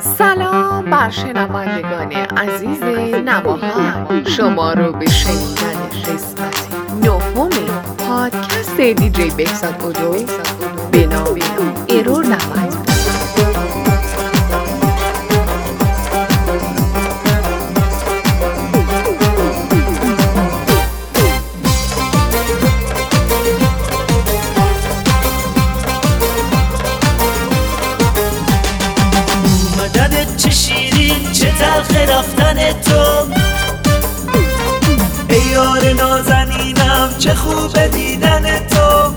سلام بر شنوندگان عزیز نواهای شما رو به شنیدن قسمت نهم پادکست دیجی بهزاد اودو به نام ایرور دعوت تو ای یار نازنینم چه خوب دیدن تو.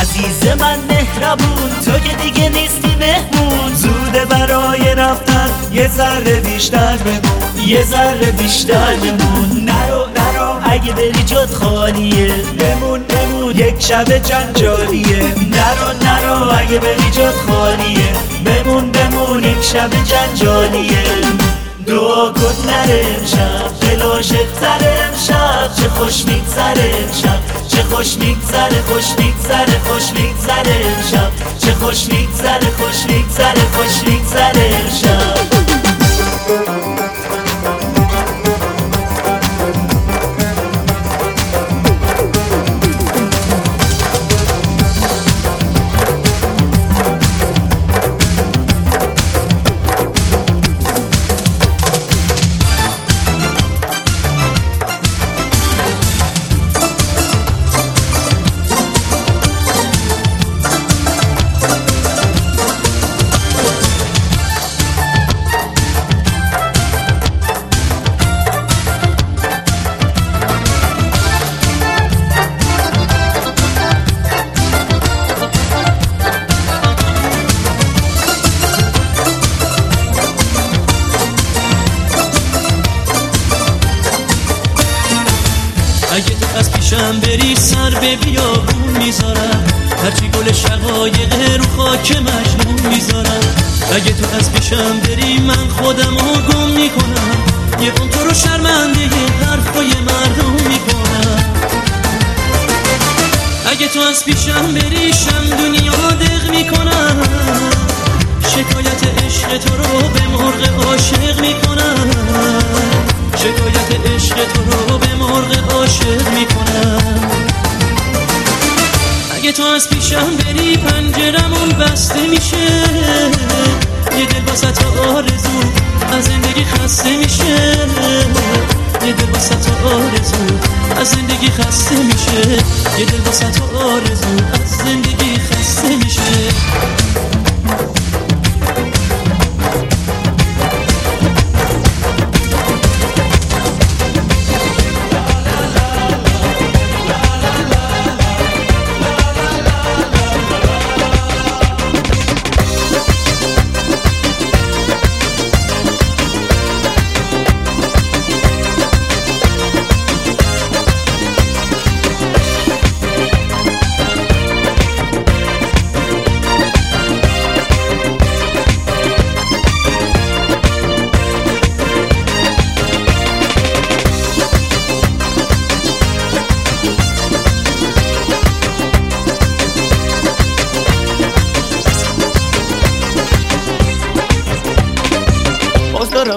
عزیز من مهربون تو که دیگه نیستی مهمون. زوده برای رفتن یه ذره بیشتر بمون یه ذره بیشتر بمون. نرو نرو اگه بری جد خالیه. بمون. بمون یک شب جنجالیه. نرو نرو اگه بری جد خالیه. بمون بمون یک شب جنجالیه. دعا کن نره امشب. دل عاشق تره امشب. چه خوش میگذره امشب. چه خوش میگذره خوش میگذره خوش میگذره امشب. چه خوش میگذره خوش میگذره خوش میگذره امشب. به بیابون می‌ذارم. هرچی گل شقایق رو خاک مجنون می‌ذارم. اگه تو از پیشم بری من خودم رو گم می‌کنم. یه اون تو رو شرمنده حرفای مردم می‌کنم. اگه تو از پیشم بری شم دنیا دق می‌کنم. شکایت عشق تو رو به مرغ عاشق می‌کنم. شکایت عشق تو رو به مرغ عاشق می‌کنم. اگه تو از پیشم بری پنجرمون بسته میشه. یه دل واسه تو آرزو از زندگی خسته میشه. یه دل واسه تو آرزو از زندگی خسته میشه. یه دل واسه تو آرزو از زندگی خسته میشه.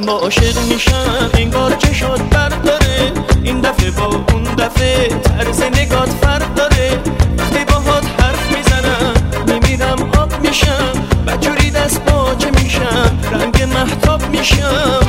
با عاشق میشم انگار که شد برداره این دفعه با اون دفعه طرز نگات فرق داره وقتی باهات حرف می‌زنم میمیرم آب میشم بجوری دست باچه میشم رنگ محتاب میشم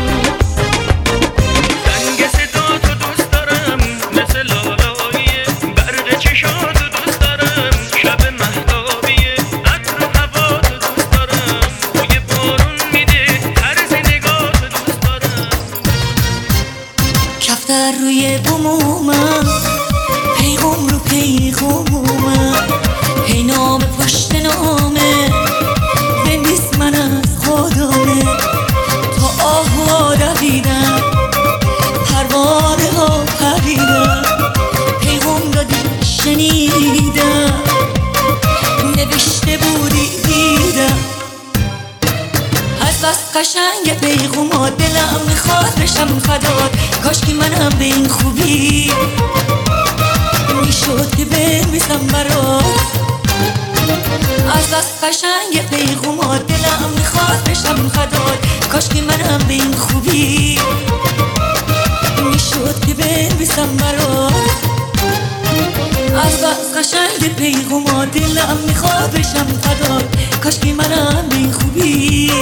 دلم می‌خواد بشم فداد کاش که منم به این خوبی می‌شد که بمیزم برات. از بس قشنگ پیغومات دلم می‌خواد بشم فداد کاش که منم به این خوبی می‌شد که بنویسم برات. از بس قشنگ پیغومات دلم می‌خواد بشم فداد کاش که منم به این خوبی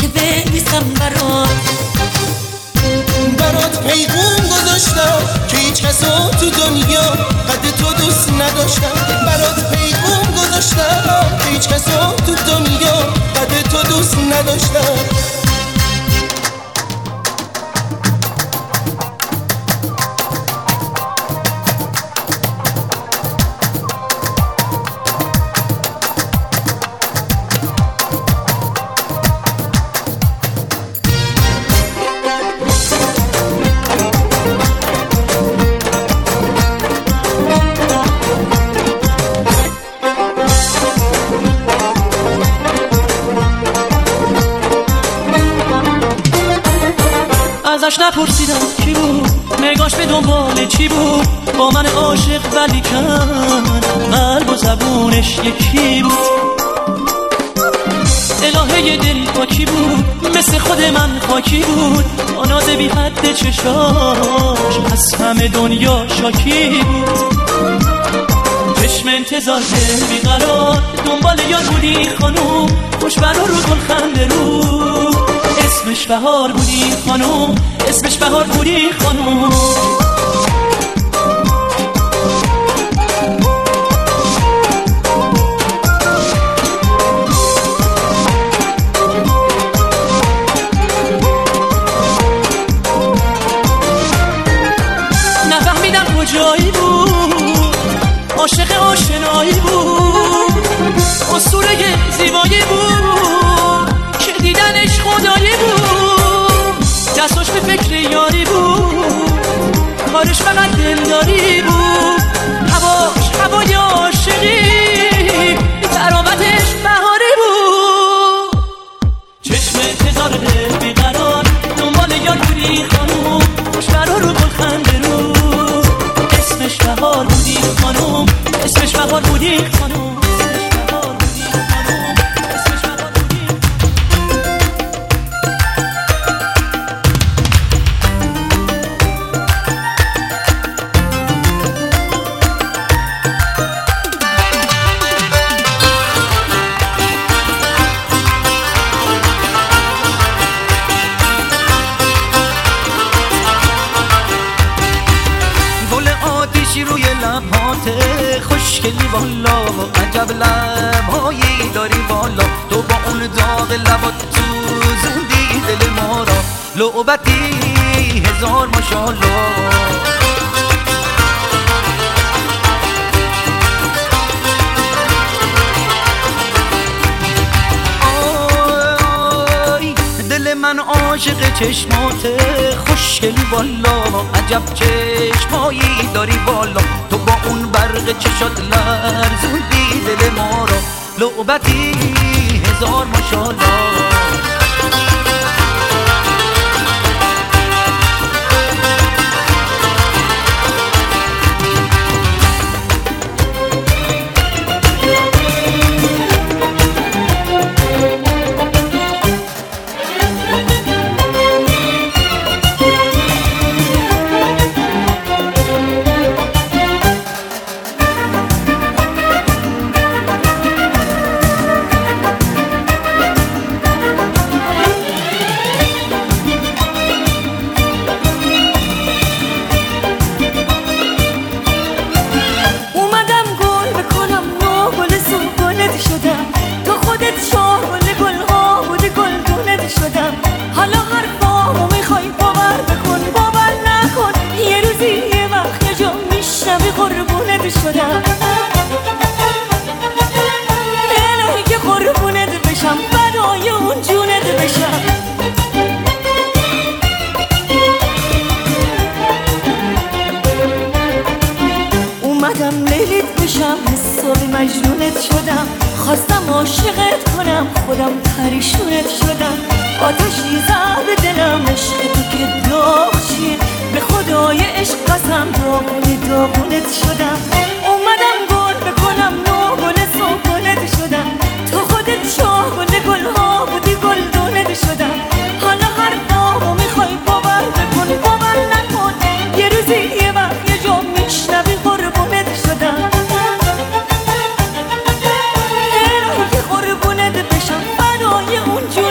که بنویسم برات. برات پیغوم گذاشتم که هیچ کسا تو دنیا قد تو دوست نداشتم. برات پیغوم گذاشتم که هیچ کسا تو دنیا قد تو دوست نداشتم. دل بیقرار دنبال یاد بودی خانوم خوش برا رو گل خنده رو. اسمش بهار بودی خانوم اسمش بهار بودی خانوم. عاشق آشنایی بود. اسطوره زیبایی بود. اسمش بهار چشمایی داری والا تو با اون برق چشات لرزوندی دل ما را. لعبتی هزار ماشالله خودم پریشونت شدم. آتشی زد به دلم عشق تو که داغ به خدای عشق قسم داغونی داغونت شدم. hanya unjuk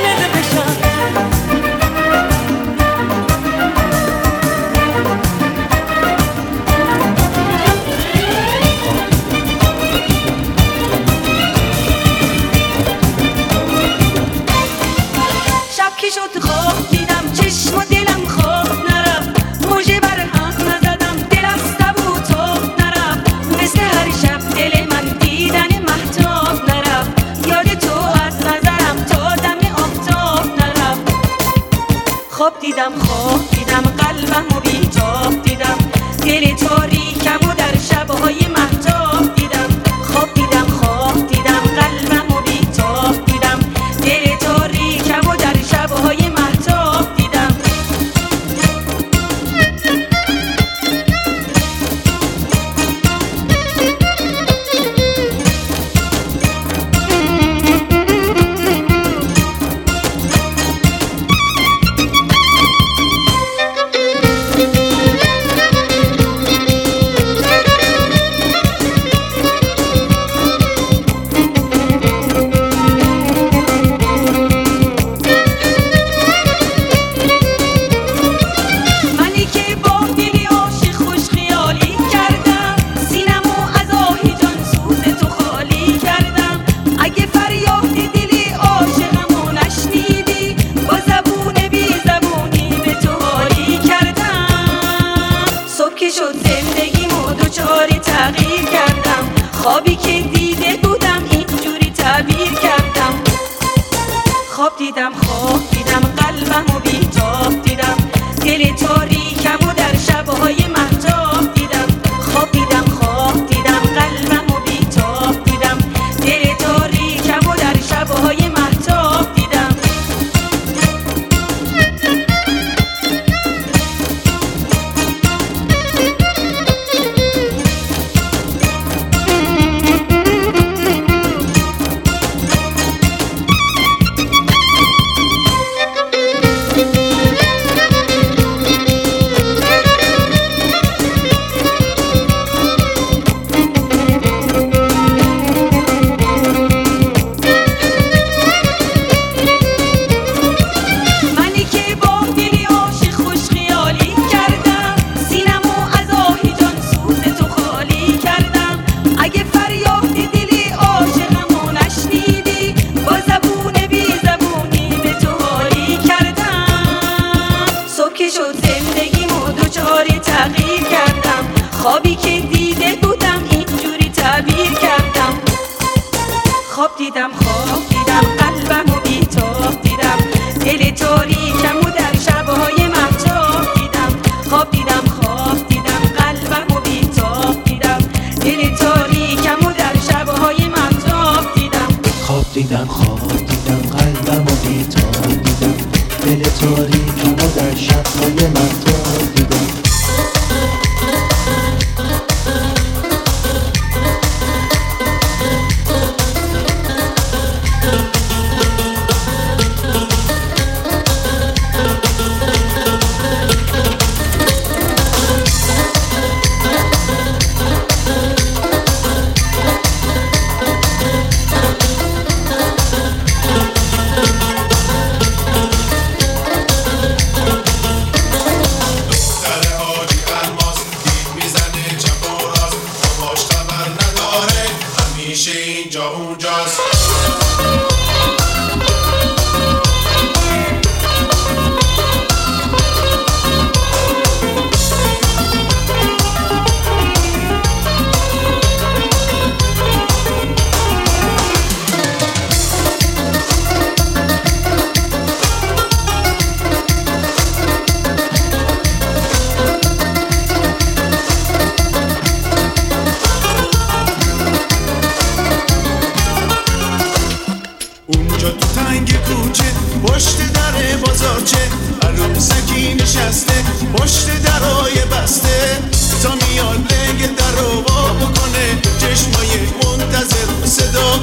die am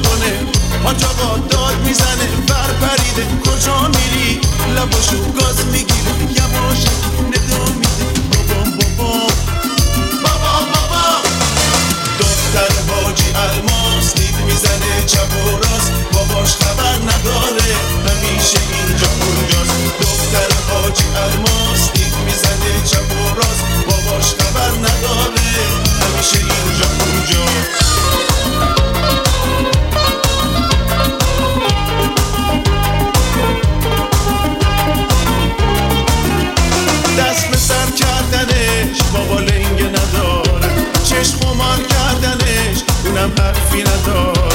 کنه. آنجا با داد می‌زنه بر پریده کجا میری؟ لباشو گاز می‌گیره. یواش ندو میده. بابا بابا. بابا بابا. دختر حاجی الماس دید می‌زنه چپ و راست. باباش خبر نداره. همیشه اینجا اونجاست. دختر حاجی الماس دید می‌زنه چپ و راست. باباش خبر نداره. همیشه اینجا حرفی نداره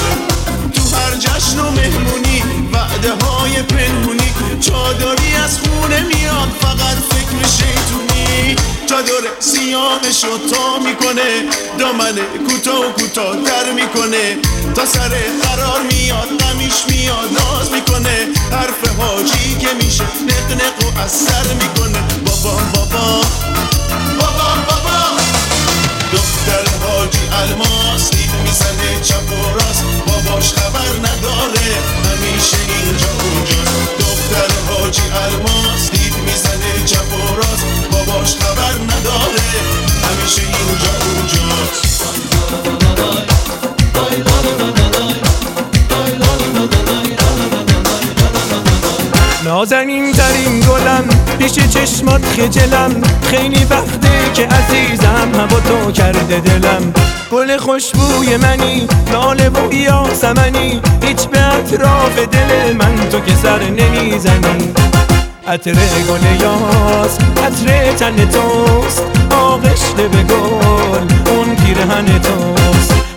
تو هر جشن و مهمونی وعده های پنهونی. چادری از خونه میاد فقط فکر شیطونی. چادر سیامش رو تا می‌کنه دامن کوتاه و کوتاه در می‌کنه. تا سر قرار میاد نمیش میاد ناز می‌کنه. حرف حاجی که میشه نقنق و اثر می‌کنه. بابا بابا. الماس می‌زنه چپ و راست. باباش خبر نداره همیشه اینجا اونجاست دختر حاجی الماس دید می‌زنه چپ و راست. باباش خبر نداره همیشه اینجا اونجاست نازنین ترین گلم پیش چشمات خجلم. خیلی وقته که عزیزم هوا تو کرده دلم. گل خوشبوی منی لاله و یاسمنی هیچ به اطراف دل من تو که سر نمی‌زنی. عطر گل یاس عطر تن توست. آغشته به گل اون پیرهن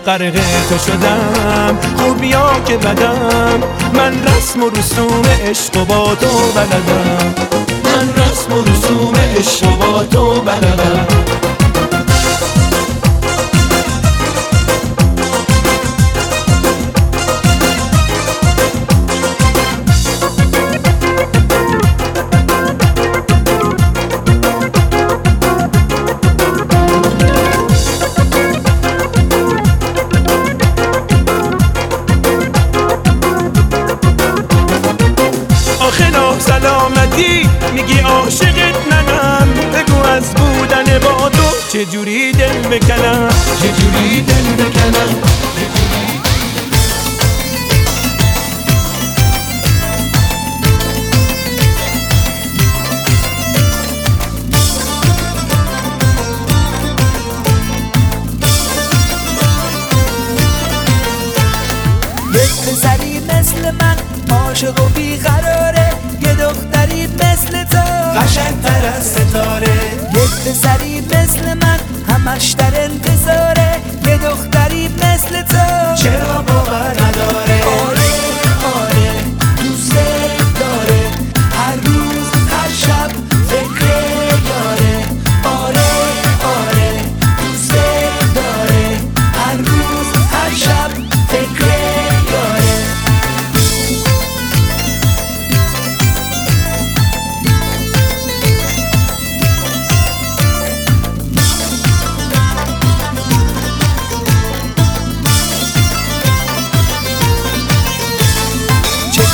غرق تو شدم. خوبیا که بدم. من رسم و رسوم عشق و با تو بلدم. من رسم و رسوم عشق و با تو بلدم. عاشقت منم بگو از بودن با تو چجوری دل بکنم چجوری دل بکنم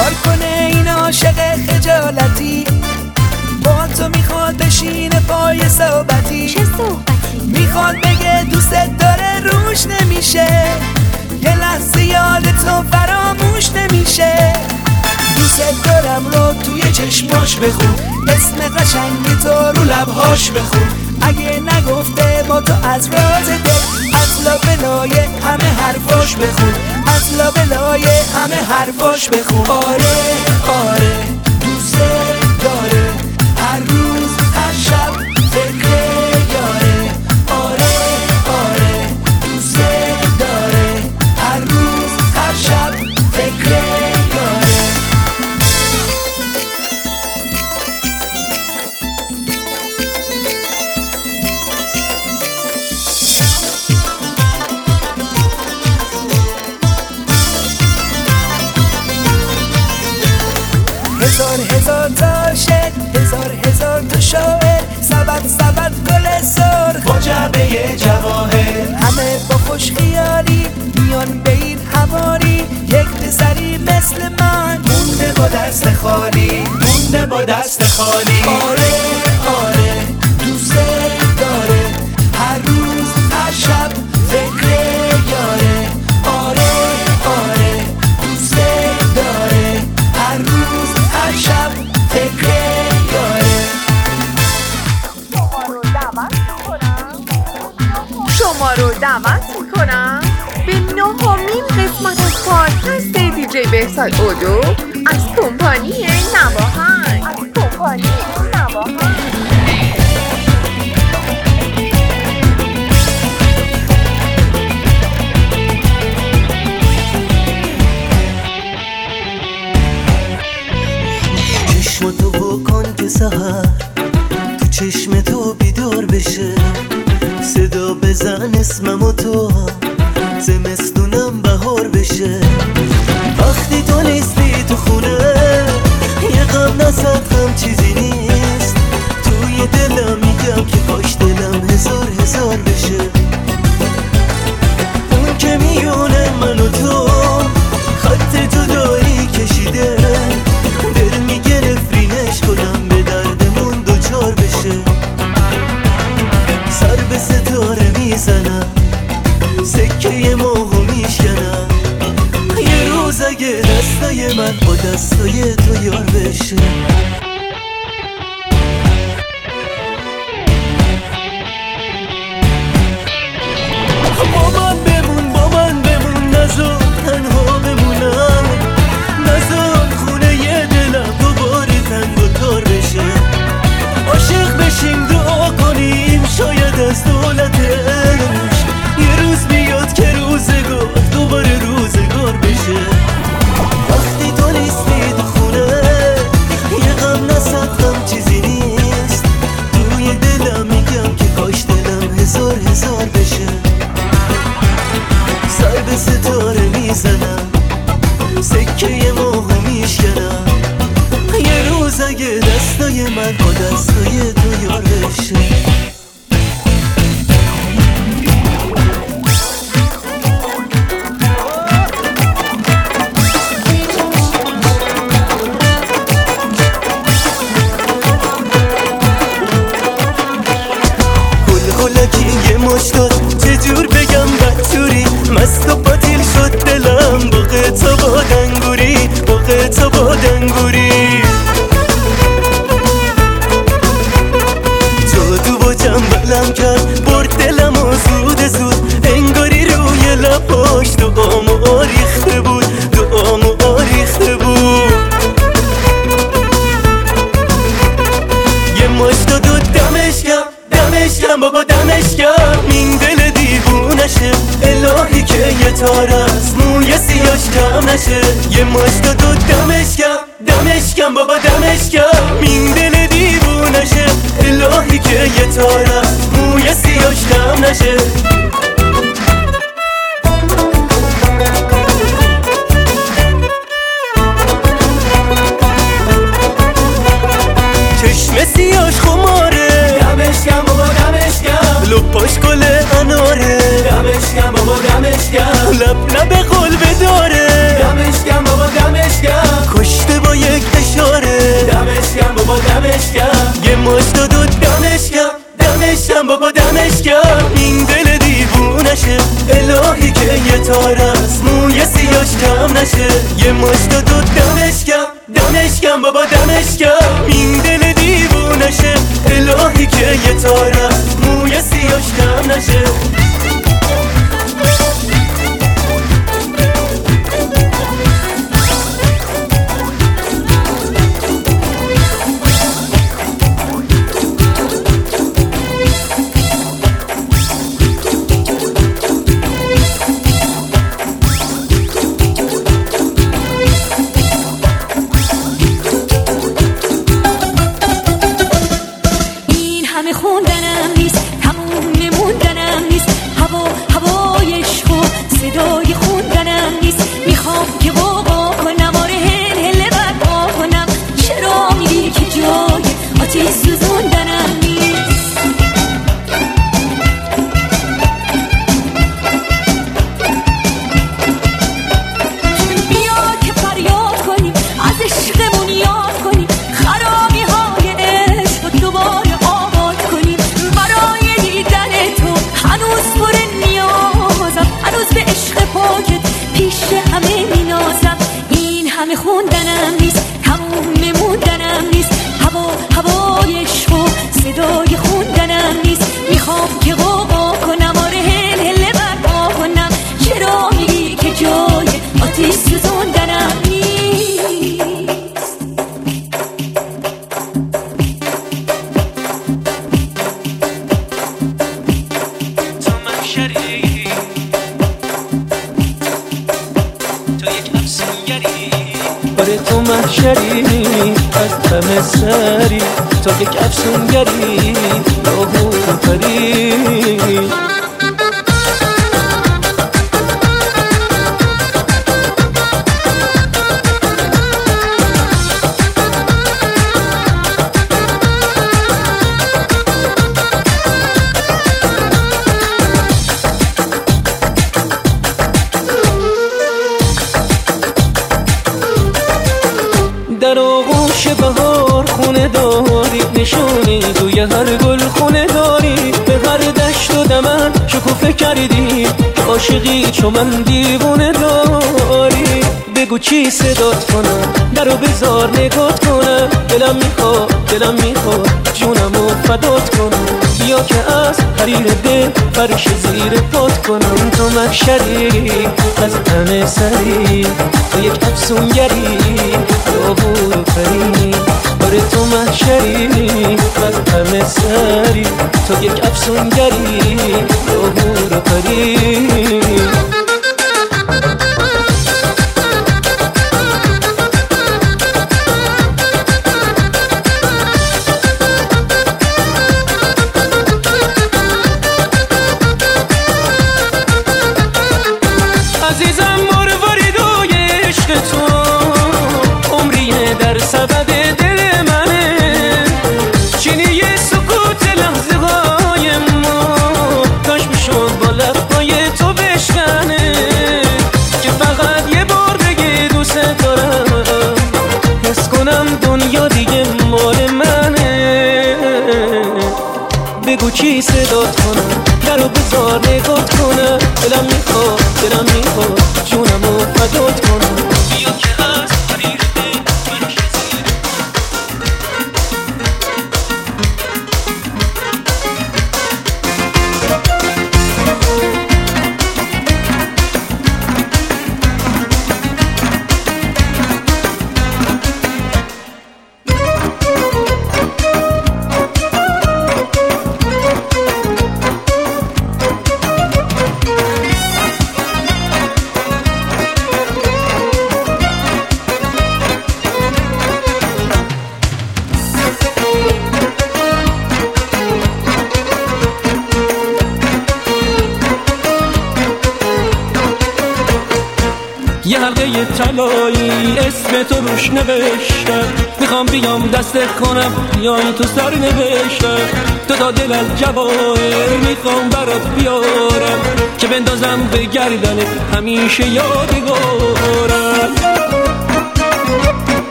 کار کنه این عاشق خجالتی؟ با تو می‌خواد بشینه پای صحبتی. چه صحبتی؟ می‌خواد بگه دوست داره روش نمیشه. یه لحظه یاد تو فراموش نمیشه. دوست دارم رو توی چشماش بخون. اسم قشنگ تو رو لبهاش بخون. اگه نگفته با تو از راز دل از لابلای همه حرفاش بخون. از لابلای همه حرفاش بخون. آره آره. هزار تا عاشق هزار هزار تا شاعر سبد سبد گل سر با جعبه جواهر. همه با خوش خیالی میان به این یک پسری مثل من. مونده با دست خالی مونده با دست خالی. آره آره. دیجی بهزاد اودو از کمپانی نواهنگ از کمپانی نواهنگ لب لب قلب داره. دمشگم بابا دمشگم کشته با یک اشاره. دمشگم بابا دمشگم یه مشت و دمش دمشکم دمشکم بابا دمشگم این دل دیوونشه. الهی که یه تار است. موی سیاش کم نشه. یه مشت و دمش دمشکم دمشکم بابا دمشگم این دل دیوونشه. الهی که یه تار است. موی سیاش کم نشه. sido در آغوش بهار خونه داری نشونی توی هر گل خونه داری. به هر دشت و دمن شکوفه کردی که عاشقی چو من دیوونه داری. بگو چی صدات کنم؟ درو بزار نگات کنم. دلم می‌خواد دلم می‌خواد جونمو فدات کنم. بیا که از حریر دل فرش زیر پات کنم. تو مکشری از همه سری. تو یک افسونگری راهو رو پری آره تو محشری از همه سری. تو یک افسونگری راهو رو پری عزیزم مروارید و عشق تو. عمریه در سبد دل منه. چینی سکوت لحظه های ما. کاش می‌شد با لبهای تو بشکنه. که فقط یه بار بگی دوست دارم. حس کنم دنیا دیگه مال منه. بگو چی صدات کنم. درو بزار نگات کنم. دلم می‌خواد دلم طلایی اسم تو روش نوشتم می‌خوام بیام دستت کنم بیای تو سر نوشتم تو تا دل از جواهر می‌خوام برات بیارم. که بندازم به گردنت همیشه یادگارم.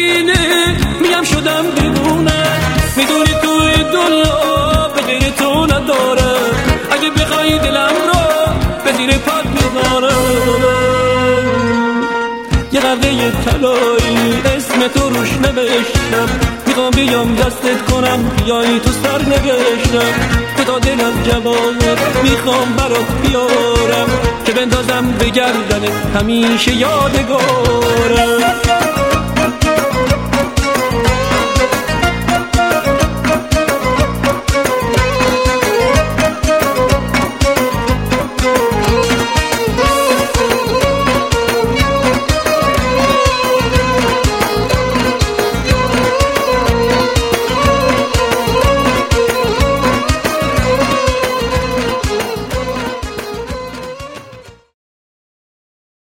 ببینه میگم شدم دیوونه می‌دونی توی دنیا به غیر تو ندارم اگه بخوای دلم رو به زیر پات می‌ذارم یه قرده طلایی اسم تو روش نوشتم. می‌خوام بیام دستت کنم بیای تو سر نوشتم. تو تا دلم جواهر می‌خوام برات بیارم. که بندازم به گردنت همیشه یادگارم.